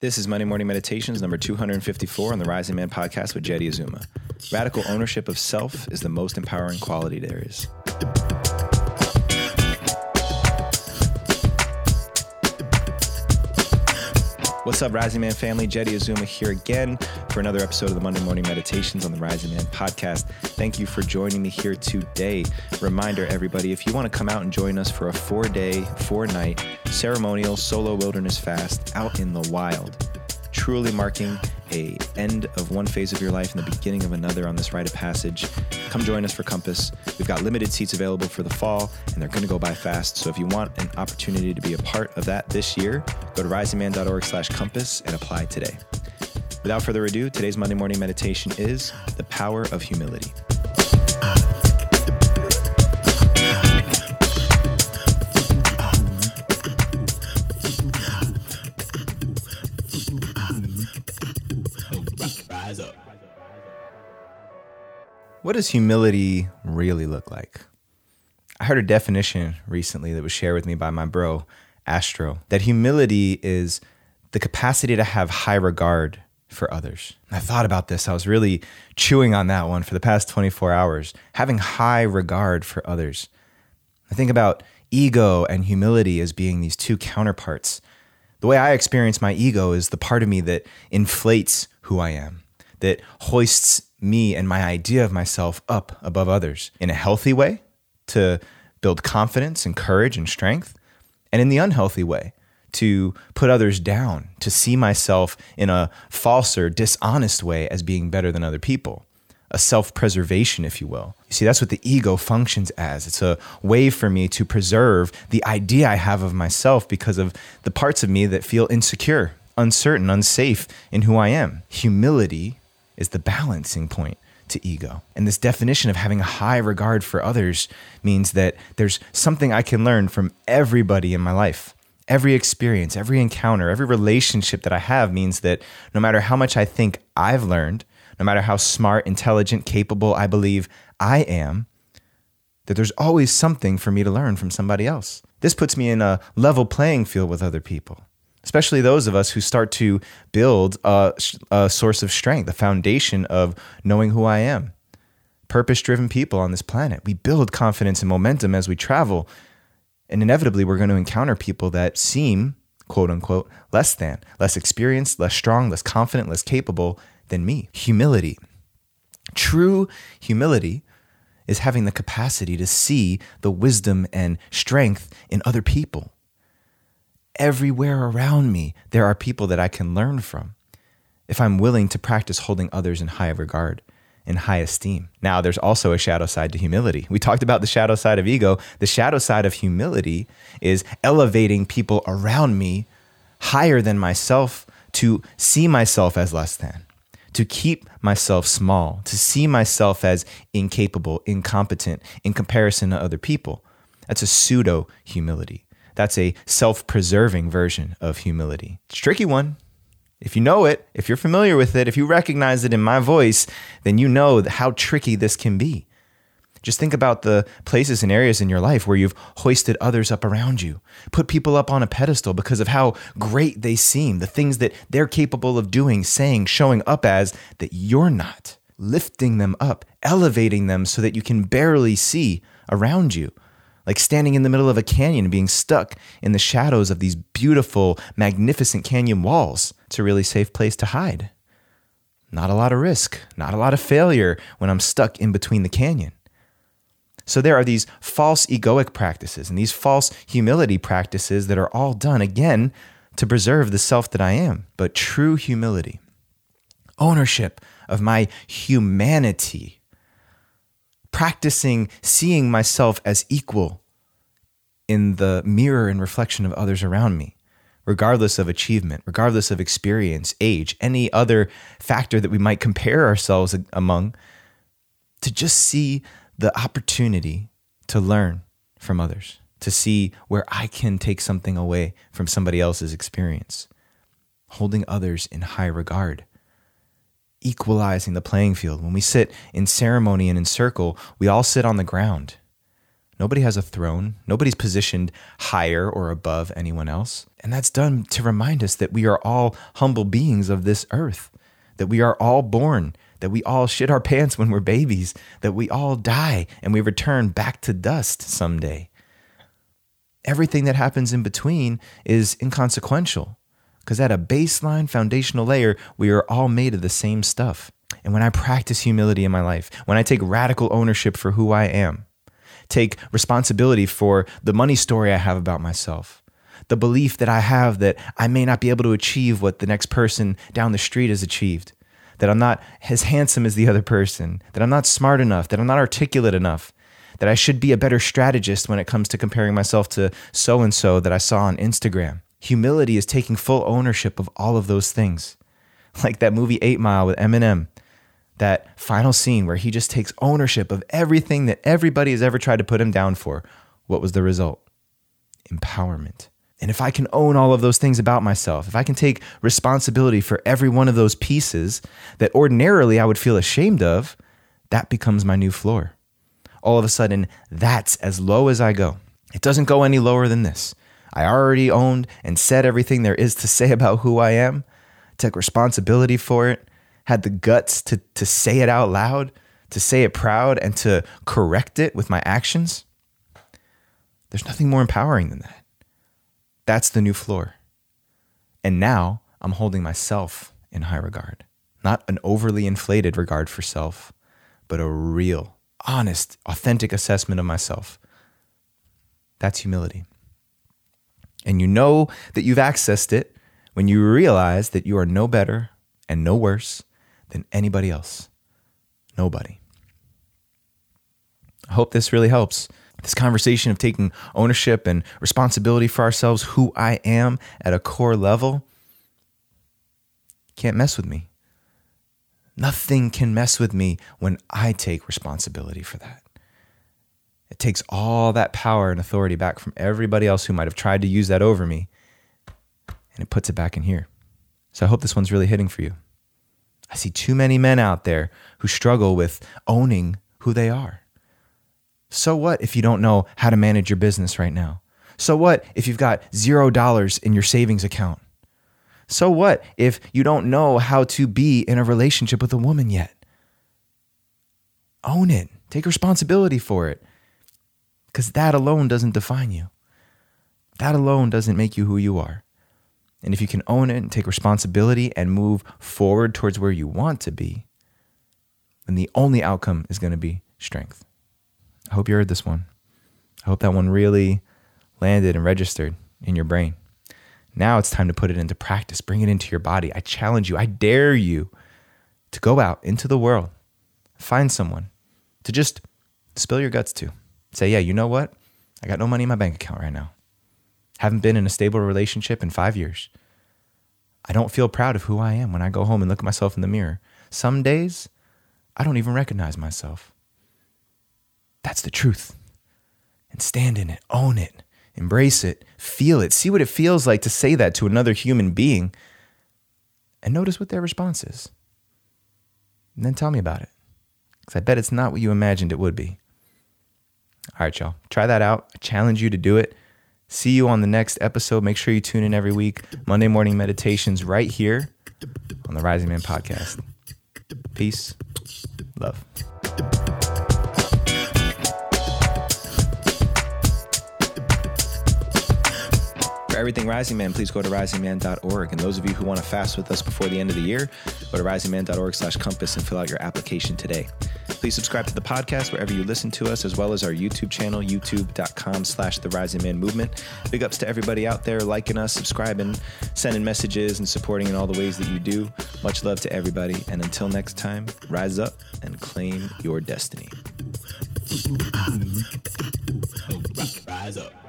This is Monday Morning Meditations number 254 on the Rising Man podcast with Jeddy Azuma. Radical ownership of self is the most empowering quality there is. What's up, Rising Man family? Jeddy Azuma here again for another episode of the Monday Morning Meditations on the Rising Man podcast. Thank you for joining me here today. Reminder, everybody, if you want to come out and join us for a four day, four night ceremonial solo wilderness fast out in the wild, truly marking a end of one phase of your life and the beginning of another on this rite of passage. Come join us for Compass. We've got limited seats available for the fall, and they're going to go by fast. So if you want an opportunity to be a part of that this year, go to risingman.org/compass and apply today. Without further ado, today's Monday morning meditation is the power of humility. What does humility really look like? I heard a definition recently that was shared with me by my bro, Astro, that humility is the capacity to have high regard for others. I thought about this. I was really chewing on that one for the past 24 hours. Having high regard for others. I think about ego and humility as being these two counterparts. The way I experience my ego is the part of me that inflates who I am, that hoists me and my idea of myself up above others in a healthy way to build confidence and courage and strength, and in the unhealthy way to put others down, to see myself in a false or dishonest way as being better than other people. A self preservation, if you will. You see, that's what the ego functions as. It's a way for me to preserve the idea I have of myself because of the parts of me that feel insecure, uncertain, unsafe in who I am. Humility is the balancing point to ego. And this definition of having a high regard for others means that there's something I can learn from everybody in my life. Every experience, every encounter, every relationship that I have means that no matter how much I think I've learned, no matter how smart, intelligent, capable I believe I am, that there's always something for me to learn from somebody else. This puts me in a level playing field with other people, especially those of us who start to build a, a source of strength, a foundation of knowing who I am. Purpose driven people on this planet. We build confidence and momentum as we travel and inevitably, we're going to encounter people that seem, quote unquote, less than, less experienced, less strong, less confident, less capable than me. Humility. True humility is having the capacity to see the wisdom and strength in other people. Everywhere around me, there are people that I can learn from if I'm willing to practice holding others in high regard in high esteem. Now, there's also a shadow side to humility. We talked about the shadow side of ego. The shadow side of humility is elevating people around me higher than myself to see myself as less than, to keep myself small, to see myself as incapable, incompetent in comparison to other people. That's a pseudo humility. That's a self preserving version of humility. It's tricky one. If you know it, if you're familiar with it, if you recognize it in my voice, then you know how tricky this can be. Just think about the places and areas in your life where you've hoisted others up around you, put people up on a pedestal because of how great they seem, the things that they're capable of doing, saying, showing up as that you're not, lifting them up, elevating them so that you can barely see around you like standing in the middle of a canyon and being stuck in the shadows of these beautiful, magnificent canyon walls. It's a really safe place to hide. Not a lot of risk, not a lot of failure when I'm stuck in between the canyon. So there are these false egoic practices and these false humility practices that are all done again to preserve the self that I am. But true humility, ownership of my humanity, practicing seeing myself as equal in the mirror and reflection of others around me, regardless of achievement, regardless of experience, age, any other factor that we might compare ourselves among, to just see the opportunity to learn from others, to see where I can take something away from somebody else's experience, holding others in high regard equalizing the playing field. When we sit in ceremony and in circle, we all sit on the ground. Nobody has a throne. Nobody's positioned higher or above anyone else. And that's done to remind us that we are all humble beings of this earth, that we are all born, that we all shit our pants when we're babies, that we all die and we return back to dust someday. Everything that happens in between is inconsequential because at a baseline foundational layer, we are all made of the same stuff. And when I practice humility in my life, when I take radical ownership for who I am, take responsibility for the money story I have about myself, the belief that I have that I may not be able to achieve what the next person down the street has achieved, that I'm not as handsome as the other person, that I'm not smart enough, that I'm not articulate enough, that I should be a better strategist when it comes to comparing myself to so and so that I saw on Instagram. Humility is taking full ownership of all of those things. Like that movie 8 Mile with Eminem that final scene where he just takes ownership of everything that everybody has ever tried to put him down for. What was the result? Empowerment. And if I can own all of those things about myself, if I can take responsibility for every one of those pieces that ordinarily I would feel ashamed of, that becomes my new floor. All of a sudden, that's as low as I go. It doesn't go any lower than this. I already owned and said everything there is to say about who I am, took responsibility for it, had the guts to, to say it out loud, to say it proud, and to correct it with my actions, there's nothing more empowering than that. That's the new floor. And now I'm holding myself in high regard, not an overly inflated regard for self, but a real, honest, authentic assessment of myself. That's humility. And you know that you've accessed it when you realize that you are no better and no worse than anybody else. Nobody. I hope this really helps. This conversation of taking ownership and responsibility for ourselves, who I am at a core level, can't mess with me. Nothing can mess with me when I take responsibility for that. It takes all that power and authority back from everybody else who might have tried to use that over me, and it puts it back in here. So I hope this one's really hitting for you. I see too many men out there who struggle with owning who they are. So what if you don't know how to manage your business right now? So what if you've got zero dollars in your savings account? So what if you don't know how to be in a relationship with a woman yet? Own it. Take responsibility for it. Because that alone doesn't define you. That alone doesn't make you who you are. And if you can own it and take responsibility and move forward towards where you want to be, then the only outcome is going to be strength. I hope you heard this one. I hope that one really landed and registered in your brain. Now it's time to put it into practice, bring it into your body. I challenge you, I dare you to go out into the world, find someone to just spill your guts to. Say, yeah, you know what? I got no money in my bank account right now. Haven't been in a stable relationship in five years. I don't feel proud of who I am when I go home and look at myself in the mirror. Some days, I don't even recognize myself. That's the truth. And stand in it, own it, embrace it, feel it, see what it feels like to say that to another human being, and notice what their response is. And then tell me about it. Because I bet it's not what you imagined it would be. All right, y'all. Try that out. I challenge you to do it. See you on the next episode. Make sure you tune in every week. Monday morning meditations right here on the Rising Man podcast. Peace. Love. For everything Rising Man, please go to risingman.org. And those of you who want to fast with us before the end of the year, go to risingman.org slash compass and fill out your application today. Please subscribe to the podcast wherever you listen to us, as well as our YouTube channel, youtube.com slash the Rising Man Movement. Big ups to everybody out there liking us, subscribing, sending messages, and supporting in all the ways that you do. Much love to everybody. And until next time, rise up and claim your destiny. Rise up.